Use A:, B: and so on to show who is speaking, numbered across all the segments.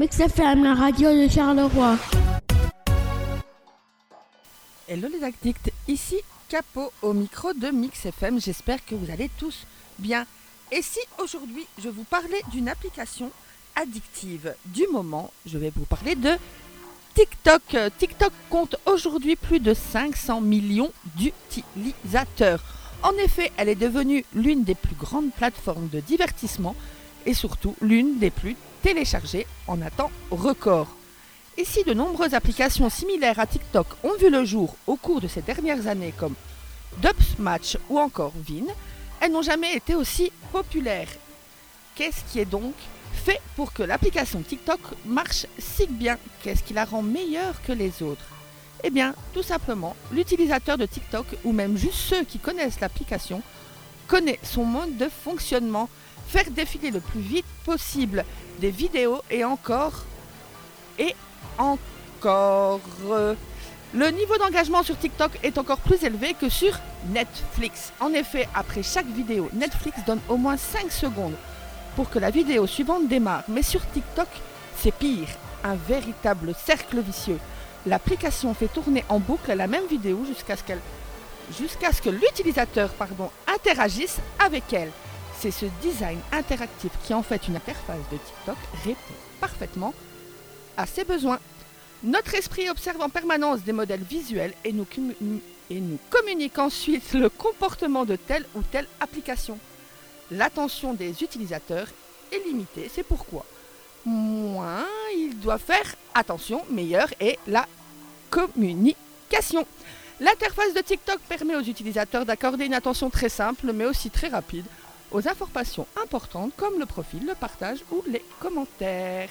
A: Mix FM, la radio de Charleroi.
B: Hello les addicts, ici Capo au micro de Mix FM. J'espère que vous allez tous bien. Et si aujourd'hui je vous parlais d'une application addictive du moment, je vais vous parler de TikTok. TikTok compte aujourd'hui plus de 500 millions d'utilisateurs. En effet, elle est devenue l'une des plus grandes plateformes de divertissement et surtout l'une des plus téléchargées en un temps record. Et si de nombreuses applications similaires à TikTok ont vu le jour au cours de ces dernières années comme Dubsmatch ou encore Vine, elles n'ont jamais été aussi populaires. Qu'est-ce qui est donc fait pour que l'application TikTok marche si bien? Qu'est-ce qui la rend meilleure que les autres? Eh bien, tout simplement, l'utilisateur de TikTok, ou même juste ceux qui connaissent l'application, connaît son mode de fonctionnement, faire défiler le plus vite possible des vidéos et encore et encore. Le niveau d'engagement sur TikTok est encore plus élevé que sur Netflix. En effet, après chaque vidéo, Netflix donne au moins 5 secondes pour que la vidéo suivante démarre. Mais sur TikTok, c'est pire, un véritable cercle vicieux. L'application fait tourner en boucle la même vidéo jusqu'à ce que l'utilisateur pardon, interagisse avec elle. C'est ce design interactif qui en fait une interface de TikTok répond parfaitement à ses besoins. Notre esprit observe en permanence des modèles visuels et nous, et nous communique ensuite le comportement de telle ou telle application. L'attention des utilisateurs est limitée, c'est pourquoi moins il doit faire attention, meilleure est la communication. L'interface de TikTok permet aux utilisateurs d'accorder une attention très simple mais aussi très rapide aux informations importantes comme le profil, le partage ou les commentaires.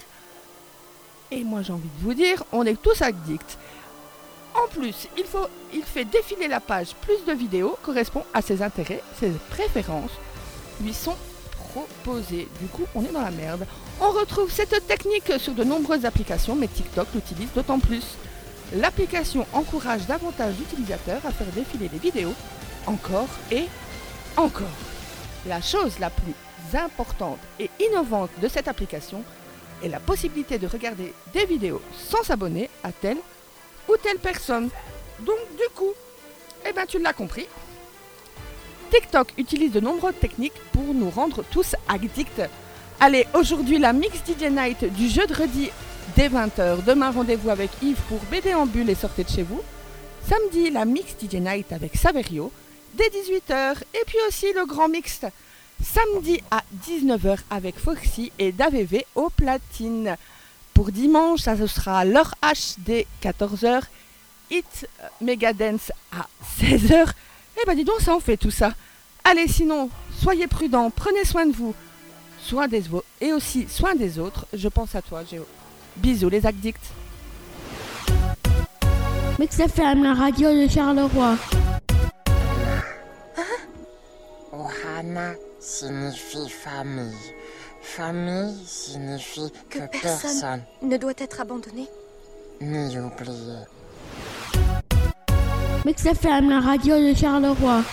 B: Et moi j'ai envie de vous dire, on est tous addicts. En plus, il, faut, il fait défiler la page plus de vidéos correspond à ses intérêts, ses préférences lui sont proposées. Du coup, on est dans la merde. On retrouve cette technique sur de nombreuses applications, mais TikTok l'utilise d'autant plus. L'application encourage davantage d'utilisateurs à faire défiler les vidéos encore et encore. La chose la plus importante et innovante de cette application est la possibilité de regarder des vidéos sans s'abonner à telle ou telle personne. Donc du coup, eh ben tu l'as compris. TikTok utilise de nombreuses techniques pour nous rendre tous addicts. Allez, aujourd'hui la Mix DJ Night du jeudi dès 20h. Demain, rendez-vous avec Yves pour BD en bulle et sortez de chez vous. Samedi, la Mix DJ Night avec Saverio dès 18h. Et puis aussi le grand mixte samedi à 19h avec Foxy et DAVV au platine. Pour dimanche, ça sera l'heure H dès 14h, Hit Megadance à 16h. Eh ben dis donc, ça en fait tout ça. Allez, sinon, soyez prudents, prenez soin de vous, soin des et aussi soin des autres. Je pense à toi, Géo. Bisous les addicts.
A: Mix FM, la radio de Charleroi.
C: Ohana signifie famille. Famille signifie que, personne,
D: ne doit être abandonné.
C: ni oublié.
A: Mix FM, la radio de Charleroi.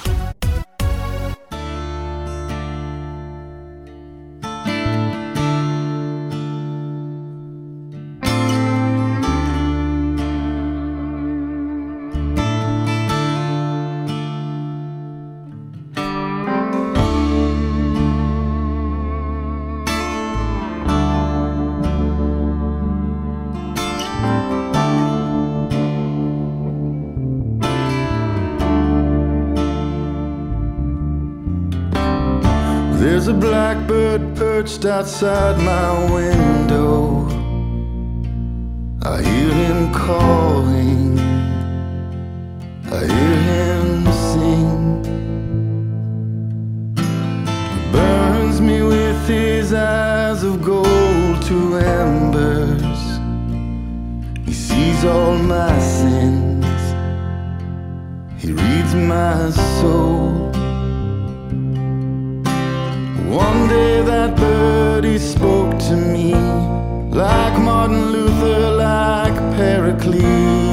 E: There's a blackbird perched outside my window. I hear him calling. I hear him sing. He burns me with his eyes of gold to embers. He sees all my sins. He reads my soul. Day that birdie spoke to me like Martin Luther, like Pericles.